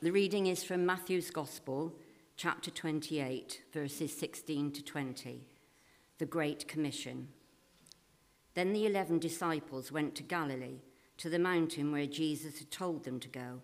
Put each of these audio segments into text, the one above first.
the reading is from Matthew's Gospel, chapter 28, verses 16 to 20, the Great Commission. Then the eleven disciples went to Galilee, to the mountain where Jesus had told them to go.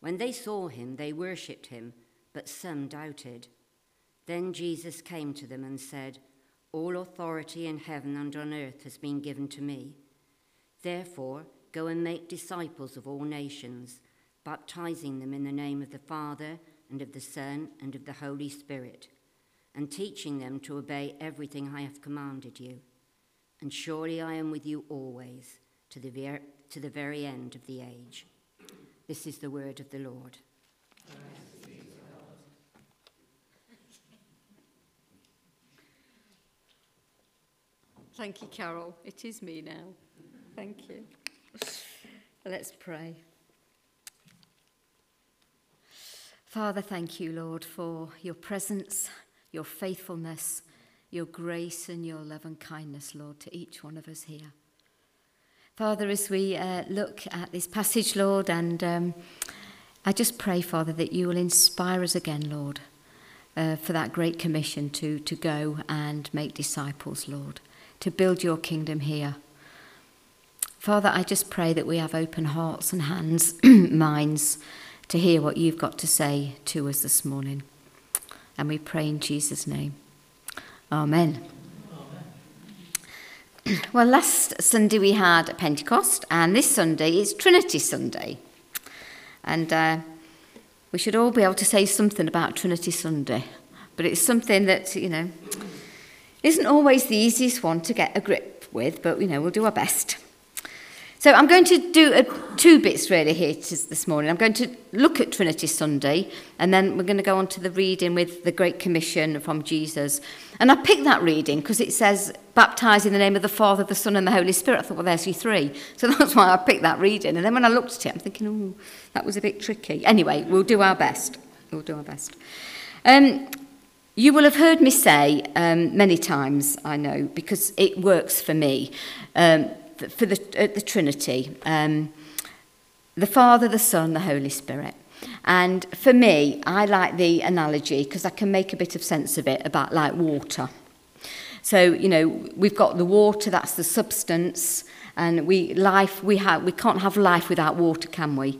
When they saw him, they worshipped him, but some doubted. Then Jesus came to them and said, All authority in heaven and on earth has been given to me. Therefore, go and make disciples of all nations, baptizing them in the name of the Father, and of the Son, and of the Holy Spirit, and teaching them to obey everything I have commanded you. And surely I am with you always, to the, ver- to the very end of the age. This is the word of the Lord. Thank you, Carol. It is me now. Thank you. Let's pray. Father, thank you, Lord, for your presence, your faithfulness, your grace, and your love and kindness, Lord, to each one of us here. Father, as we uh, look at this passage, Lord, and um, I just pray, Father, that you will inspire us again, Lord, uh, for that great commission to, to go and make disciples, Lord to build your kingdom here. Father, I just pray that we have open hearts and hands, minds to hear what you've got to say to us this morning. And we pray in Jesus' name. Amen. Amen. Well, last Sunday we had Pentecost, and this Sunday is Trinity Sunday. And uh, we should all be able to say something about Trinity Sunday, but it's something that, you know, isn't always the easiest one to get a grip with, but you know, we'll do our best. So I'm going to do a, two bits really here this morning. I'm going to look at Trinity Sunday, and then we're going to go on to the reading with the Great Commission from Jesus. And I picked that reading because it says, baptize in the name of the Father, the Son, and the Holy Spirit. I thought, well, there's you three. So that's why I picked that reading. And then when I looked at it, I'm thinking, oh, that was a bit tricky. Anyway, we'll do our best. We'll do our best. Um, you will have heard me say um, many times, I know, because it works for me, um, for the, uh, the Trinity, um, the Father, the Son, the Holy Spirit. And for me, I like the analogy because I can make a bit of sense of it about like water. So, you know, we've got the water, that's the substance, and we life we have we can't have life without water, can we?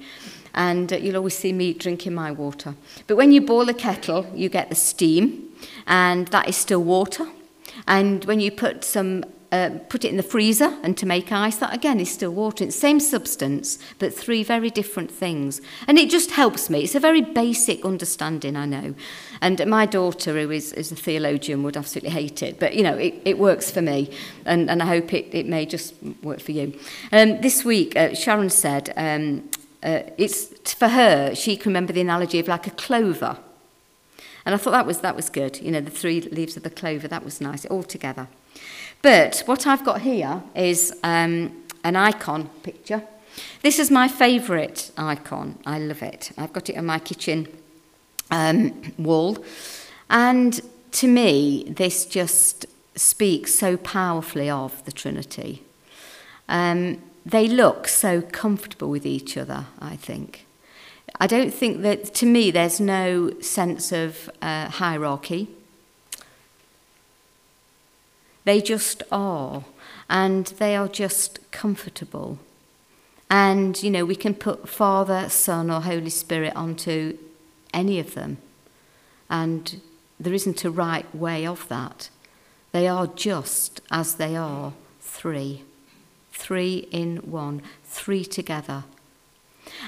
and uh, you'll always see me drinking my water. But when you boil a kettle, you get the steam, and that is still water. And when you put some uh, put it in the freezer and to make ice, that again is still water. It's the same substance, but three very different things. And it just helps me. It's a very basic understanding, I know. And my daughter, who is, is a theologian, would absolutely hate it. But, you know, it, it works for me. And, and I hope it, it may just work for you. Um, this week, uh, Sharon said, um, uh, it's for her, she can remember the analogy of like a clover. And I thought that was, that was good. You know, the three leaves of the clover, that was nice, all together. But what I've got here is um, an icon picture. This is my favourite icon. I love it. I've got it on my kitchen um, wall. And to me, this just speaks so powerfully of the Trinity. Um, they look so comfortable with each other, I think. I don't think that, to me, there's no sense of uh, hierarchy. They just are, and they are just comfortable. And, you know, we can put Father, Son, or Holy Spirit onto any of them. And there isn't a right way of that. They are just as they are three three in one, three together.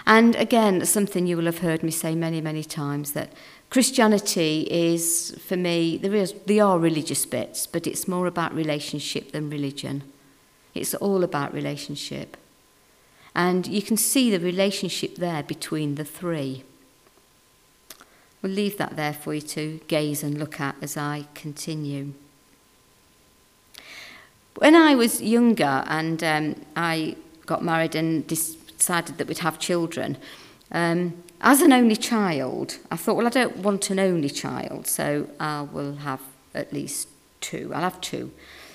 And again, something you will have heard me say many, many times that Christianity is, for me, there, is, there are religious bits, but it's more about relationship than religion. It's all about relationship. And you can see the relationship there between the three. We'll leave that there for you to gaze and look at as I continue. When I was younger and um, I got married and decided that we'd have children, um, as an only child, I thought, well, I don't want an only child, so I will have at least two. I'll have two.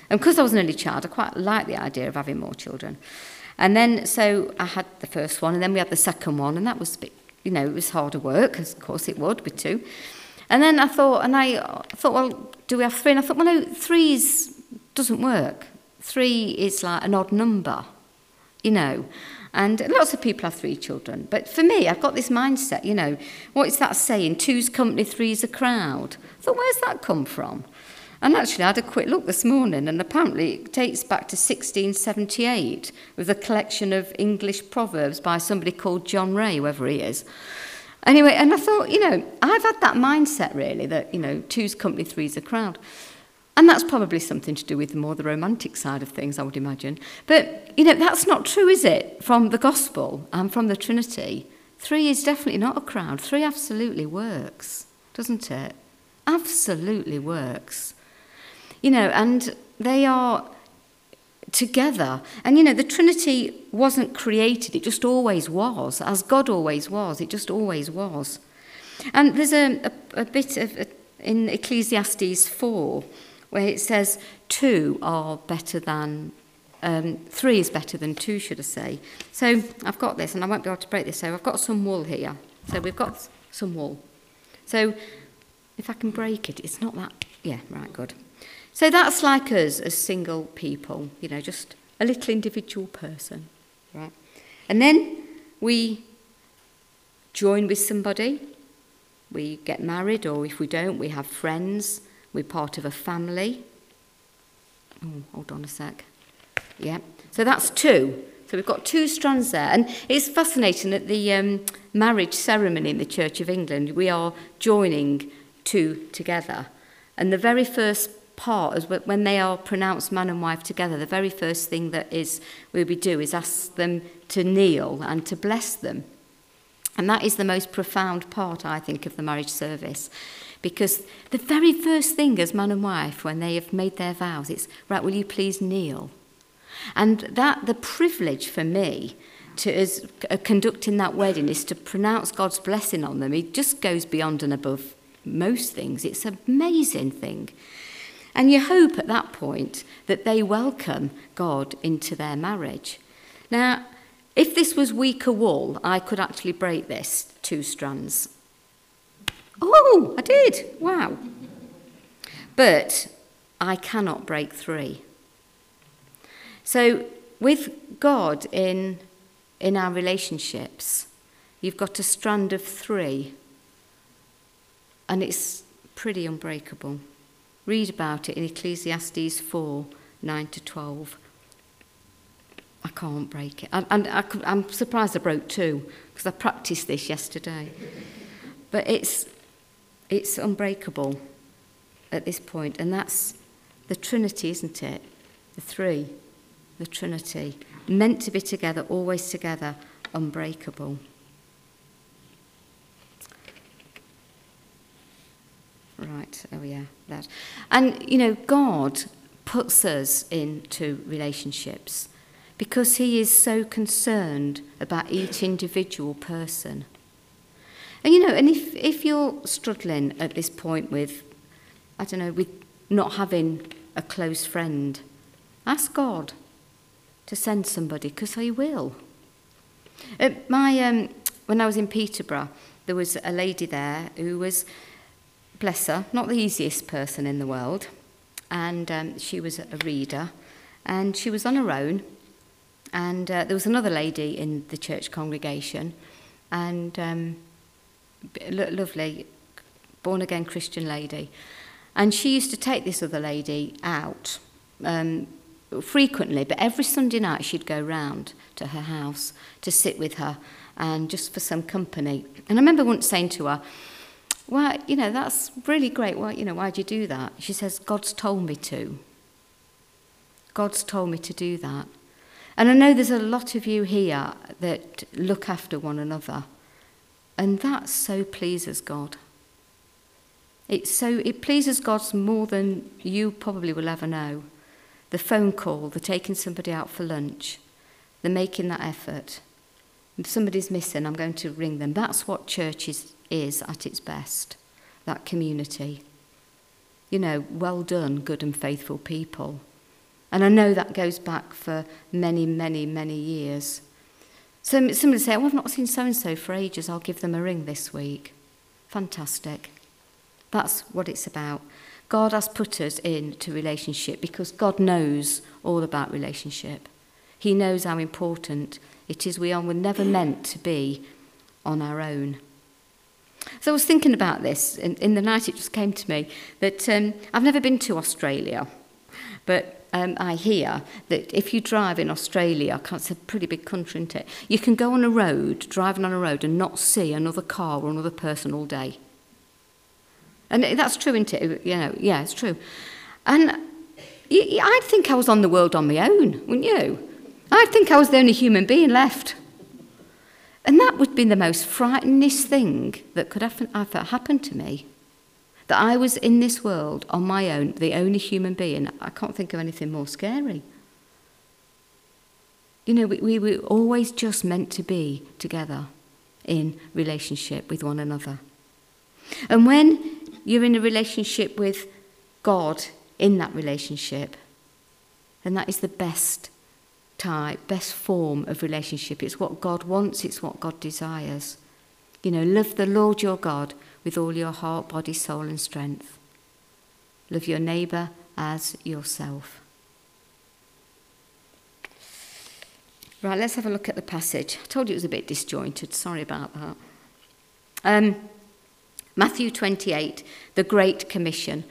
And because I was an only child, I quite liked the idea of having more children. And then, so I had the first one, and then we had the second one, and that was a bit, you know, it was harder work, as of course it would with two. And then I thought, and I thought, well, do we have three? And I thought, well, no, three doesn't work. Three is like an odd number, you know. And lots of people have three children. But for me, I've got this mindset, you know, what is that saying? Two's company, three's a crowd. I thought, where's that come from? And actually, I had a quick look this morning, and apparently it dates back to 1678 with a collection of English proverbs by somebody called John Ray, whoever he is. Anyway, and I thought, you know, I've had that mindset really that, you know, two's company, three's a crowd. And that's probably something to do with more the romantic side of things, I would imagine. But, you know, that's not true, is it, from the gospel and from the Trinity? Three is definitely not a crowd. Three absolutely works, doesn't it? Absolutely works. You know, and they are together. And you know, the Trinity wasn't created, it just always was, as God always was, it just always was. And there's a, a, a bit of, a, in Ecclesiastes 4, where it says two are better than um, three is better than two, should I say. So I've got this, and I won't be able to break this. So I've got some wool here. So we've got some wool. So if I can break it, it's not that. Yeah, right, good. So that's like us as single people, you know, just a little individual person, right? And then we join with somebody, we get married, or if we don't, we have friends, we're part of a family. Hold on a sec. Yeah. So that's two. So we've got two strands there. And it's fascinating that the um, marriage ceremony in the Church of England, we are joining two together. And the very first part is when they are pronounced man and wife together, the very first thing that is we do is ask them to kneel and to bless them. And that is the most profound part, I think, of the marriage service. Because the very first thing as man and wife, when they have made their vows, it's, right, will you please kneel? And that, the privilege for me to as, uh, conducting that wedding is to pronounce God's blessing on them. It just goes beyond and above most things. It's an amazing thing. And you hope at that point that they welcome God into their marriage. Now, if this was weaker wool, I could actually break this two strands Oh, I did. Wow. But I cannot break three. So, with God in, in our relationships, you've got a strand of three, and it's pretty unbreakable. Read about it in Ecclesiastes 4 9 to 12. I can't break it. And, and I am surprised I broke two because I practiced this yesterday. But it's, it's unbreakable at this point, and that's the Trinity, isn't it? The three, the Trinity, meant to be together, always together, unbreakable. Right, oh yeah, that. And, you know, God puts us into relationships because He is so concerned about each individual person. And you know, and if, if you're struggling at this point with, I don't know, with not having a close friend, ask God to send somebody, because He will. At my, um, when I was in Peterborough, there was a lady there who was, bless her, not the easiest person in the world, and um, she was a reader, and she was on her own, and uh, there was another lady in the church congregation, and um, lovely, born again Christian lady. And she used to take this other lady out um, frequently, but every Sunday night she'd go round to her house to sit with her and just for some company. And I remember once saying to her, well, you know, that's really great. Why, you know, why'd you do that? She says, God's told me to. God's told me to do that. And I know there's a lot of you here that look after one another. And that so pleases God. It so it pleases God more than you probably will ever know. The phone call, the taking somebody out for lunch, the making that effort. If somebody's missing, I'm going to ring them. That's what church is, is at its best. That community. You know, well done, good and faithful people. And I know that goes back for many, many, many years. So somebody say, oh, I've not seen so-and-so for ages, I'll give them a ring this week. Fantastic. That's what it's about. God has put us into relationship because God knows all about relationship. He knows how important it is. We are we're never meant to be on our own. So I was thinking about this, and in the night it just came to me that um, I've never been to Australia, but um, I hear that if you drive in Australia, it's a pretty big country, isn't it? You can go on a road, driving on a road, and not see another car or another person all day. And that's true, isn't it? You know, yeah, it's true. And I'd think I was on the world on my own, wouldn't you? I'd think I was the only human being left. And that would be the most frighteningest thing that could ever happened to me. That I was in this world on my own, the only human being. I can't think of anything more scary. You know, we, we were always just meant to be together in relationship with one another. And when you're in a relationship with God in that relationship, then that is the best type, best form of relationship. It's what God wants, it's what God desires. You know, love the Lord your God with all your heart, body, soul, and strength. Love your neighbour as yourself. Right, let's have a look at the passage. I told you it was a bit disjointed, sorry about that. Um, Matthew 28, the Great Commission.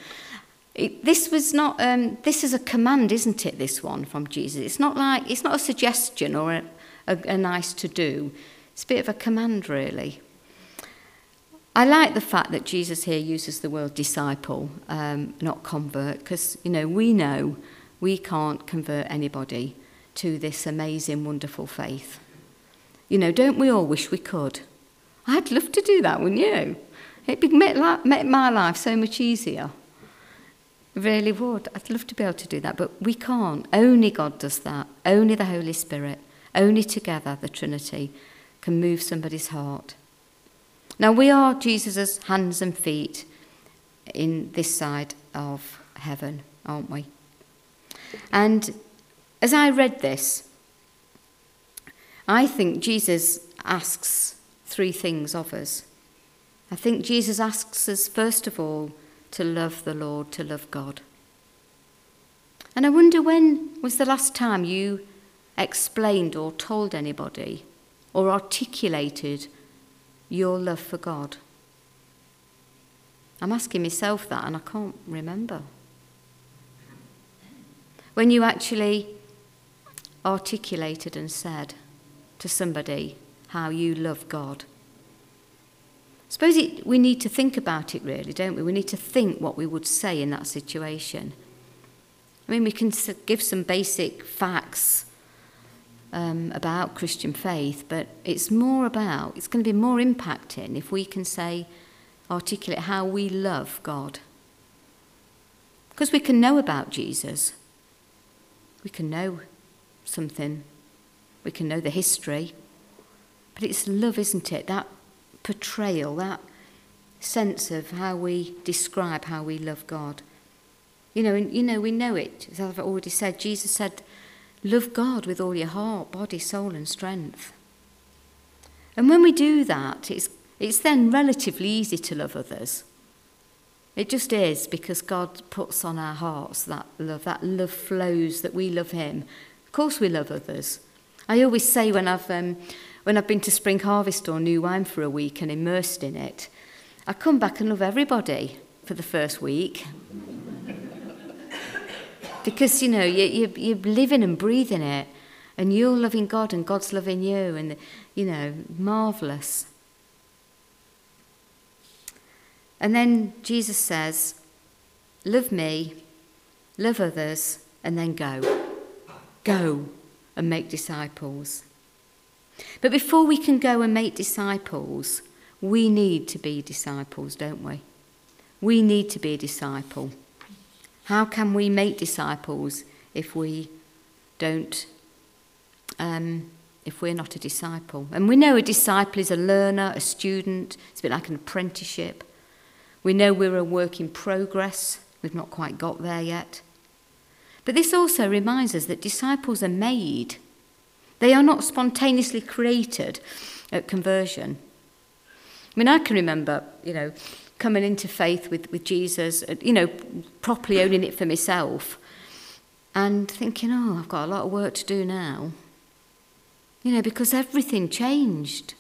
It, this was not. Um, this is a command, isn't it? This one from Jesus. It's not like it's not a suggestion or a, a, a nice to do. It's a bit of a command, really. I like the fact that Jesus here uses the word disciple, um, not convert, because you know we know we can't convert anybody to this amazing, wonderful faith. You know, don't we all wish we could? I'd love to do that, wouldn't you? It'd make, make my life so much easier. Really would. I'd love to be able to do that, but we can't. Only God does that. Only the Holy Spirit. Only together, the Trinity, can move somebody's heart. Now, we are Jesus' hands and feet in this side of heaven, aren't we? And as I read this, I think Jesus asks three things of us. I think Jesus asks us, first of all, to love the Lord, to love God. And I wonder when was the last time you explained or told anybody or articulated your love for God? I'm asking myself that and I can't remember. When you actually articulated and said to somebody how you love God suppose it, we need to think about it really, don't we? We need to think what we would say in that situation. I mean, we can give some basic facts um, about Christian faith, but it's more about, it's going to be more impacting if we can say, articulate how we love God. Because we can know about Jesus, we can know something, we can know the history, but it's love, isn't it? That portrayal, that sense of how we describe how we love God. You know, and, you know, we know it. As I've already said, Jesus said, "Love God with all your heart, body, soul, and strength." And when we do that, it's it's then relatively easy to love others. It just is because God puts on our hearts that love. That love flows. That we love Him. Of course, we love others. I always say when I've um, when I've been to Spring Harvest or New Wine for a week and immersed in it, I come back and love everybody for the first week. Because, you know, you, you, you're living and breathing it, and you're loving God and God's loving you, and, you know, marvellous. And then Jesus says, Love me, love others, and then go. Go and make disciples. But before we can go and make disciples, we need to be disciples, don't we? We need to be a disciple. How can we make disciples if we don't, um, if we're not a disciple? And we know a disciple is a learner, a student, it's a bit like an apprenticeship. We know we're a work in progress, we've not quite got there yet. But this also reminds us that disciples are made. They are not spontaneously created at conversion. I mean, I can remember, you know, coming into faith with, with Jesus, uh, you know, properly owning it for myself, and thinking, oh, I've got a lot of work to do now. You know, because everything changed.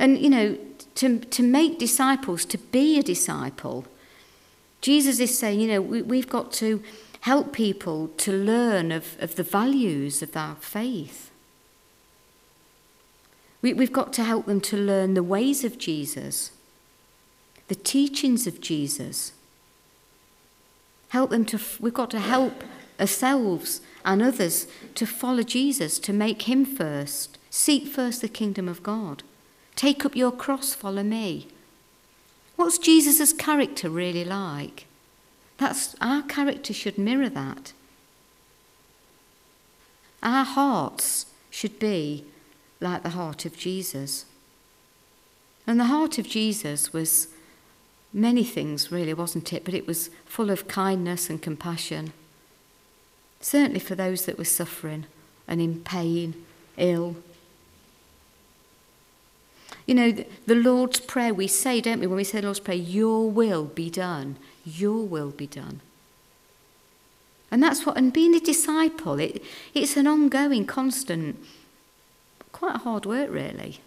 And, you know, to, to make disciples, to be a disciple, Jesus is saying, you know, we, we've got to help people to learn of, of the values of our faith. We, we've got to help them to learn the ways of Jesus, the teachings of Jesus. Help them to, we've got to help ourselves and others to follow Jesus, to make him first. Seek first the kingdom of God. Take up your cross, follow me. What's Jesus' character really like? That's, our character should mirror that. Our hearts should be like the heart of Jesus. And the heart of Jesus was many things, really, wasn't it? But it was full of kindness and compassion. Certainly for those that were suffering and in pain, ill. You know, the Lord's Prayer, we say, don't we, when we say the Lord's Prayer, Your will be done. Your will be done. And that's what, and being a disciple, it, it's an ongoing, constant, quite hard work, really.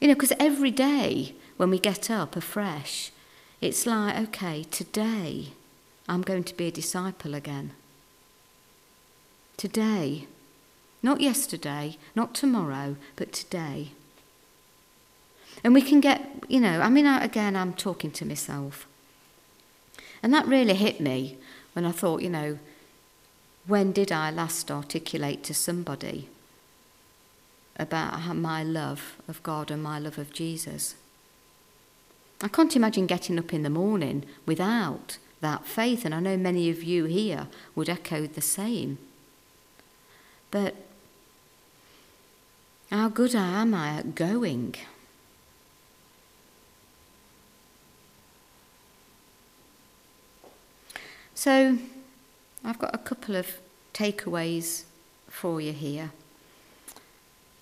You know, because every day when we get up afresh, it's like, okay, today I'm going to be a disciple again. Today, not yesterday, not tomorrow, but today. And we can get, you know, I mean, again, I'm talking to myself. And that really hit me when I thought, you know, when did I last articulate to somebody about my love of God and my love of Jesus? I can't imagine getting up in the morning without that faith, and I know many of you here would echo the same. But how good am I at going? So, I've got a couple of takeaways for you here.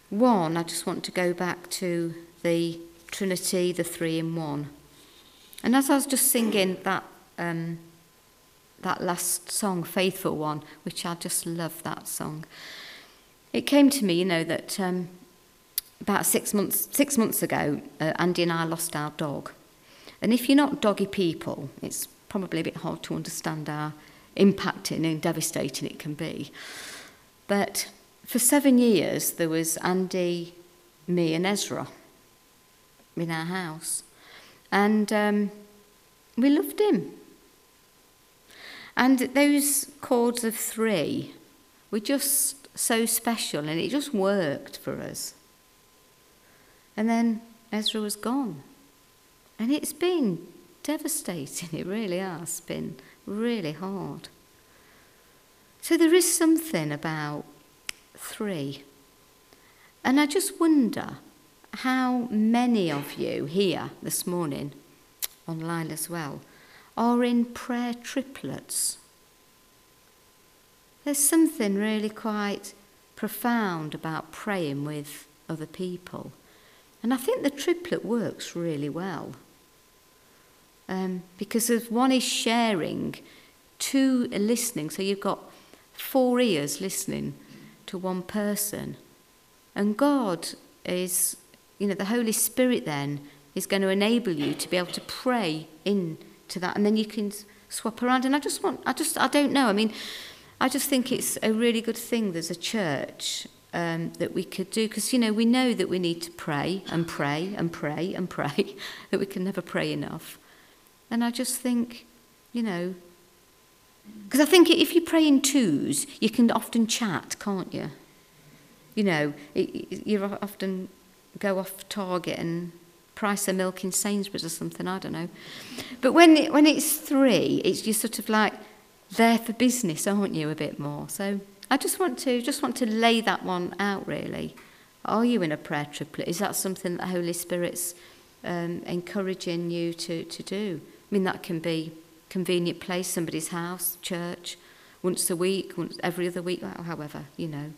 One, I just want to go back to the Trinity, the three in one. And as I was just singing that, um, that last song, Faithful One, which I just love that song, it came to me, you know, that um, about six months, six months ago, uh, Andy and I lost our dog. And if you're not doggy people, it's probably a bit hard to understand how impacting and devastating it can be. But for seven years, there was Andy, me, and Ezra in our house. And um, we loved him. And those cords of three were just so special and it just worked for us. And then Ezra was gone. And it's been devastating. It really has been really hard. So there is something about three. And I just wonder how many of you here this morning, online as well, are in prayer triplets. There's something really quite profound about praying with other people. And I think the triplet works really well. Um, because if one is sharing, two are listening, so you've got four ears listening to one person. And God is, you know, the Holy Spirit then is going to enable you to be able to pray into that, and then you can swap around. And I just want, I just, I don't know. I mean, I just think it's a really good thing. There's a church um, that we could do because you know we know that we need to pray and pray and pray and pray that we can never pray enough. And I just think, you know, because I think if you pray in twos, you can often chat, can't you? You know, you're often go off target and price of milk in Sainsbury's or something, I don't know. But when, it, when it's three, it's you're sort of like there for business, aren't you, a bit more? So I just want to just want to lay that one out, really. Are you in a prayer triplet? Is that something that Holy Spirit's um, encouraging you to, to do? I mean, that can be convenient place, somebody's house, church, once a week, once every other week, however, you know.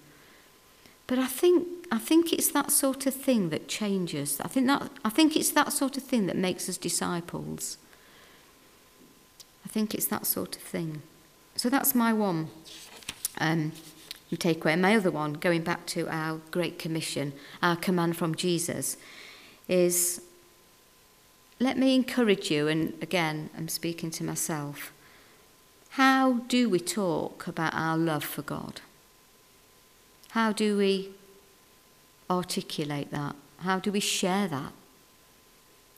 But I think I think it's that sort of thing that changes. I think that I think it's that sort of thing that makes us disciples. I think it's that sort of thing. So that's my one um, takeaway. My other one, going back to our Great Commission, our command from Jesus, is let me encourage you, and again, I'm speaking to myself. How do we talk about our love for God? How do we articulate that? How do we share that?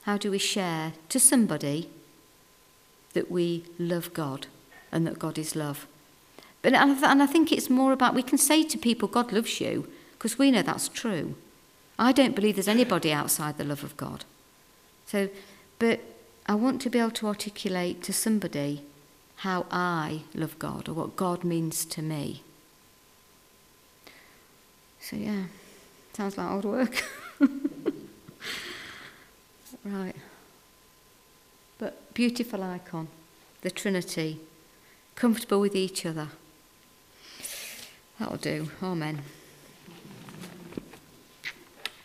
How do we share to somebody that we love God and that God is love? But, and I think it's more about we can say to people, God loves you, because we know that's true. I don't believe there's anybody outside the love of God. So, but I want to be able to articulate to somebody how I love God or what God means to me. So, yeah, sounds like old work. right. But beautiful icon, the Trinity, comfortable with each other. That'll do. Amen.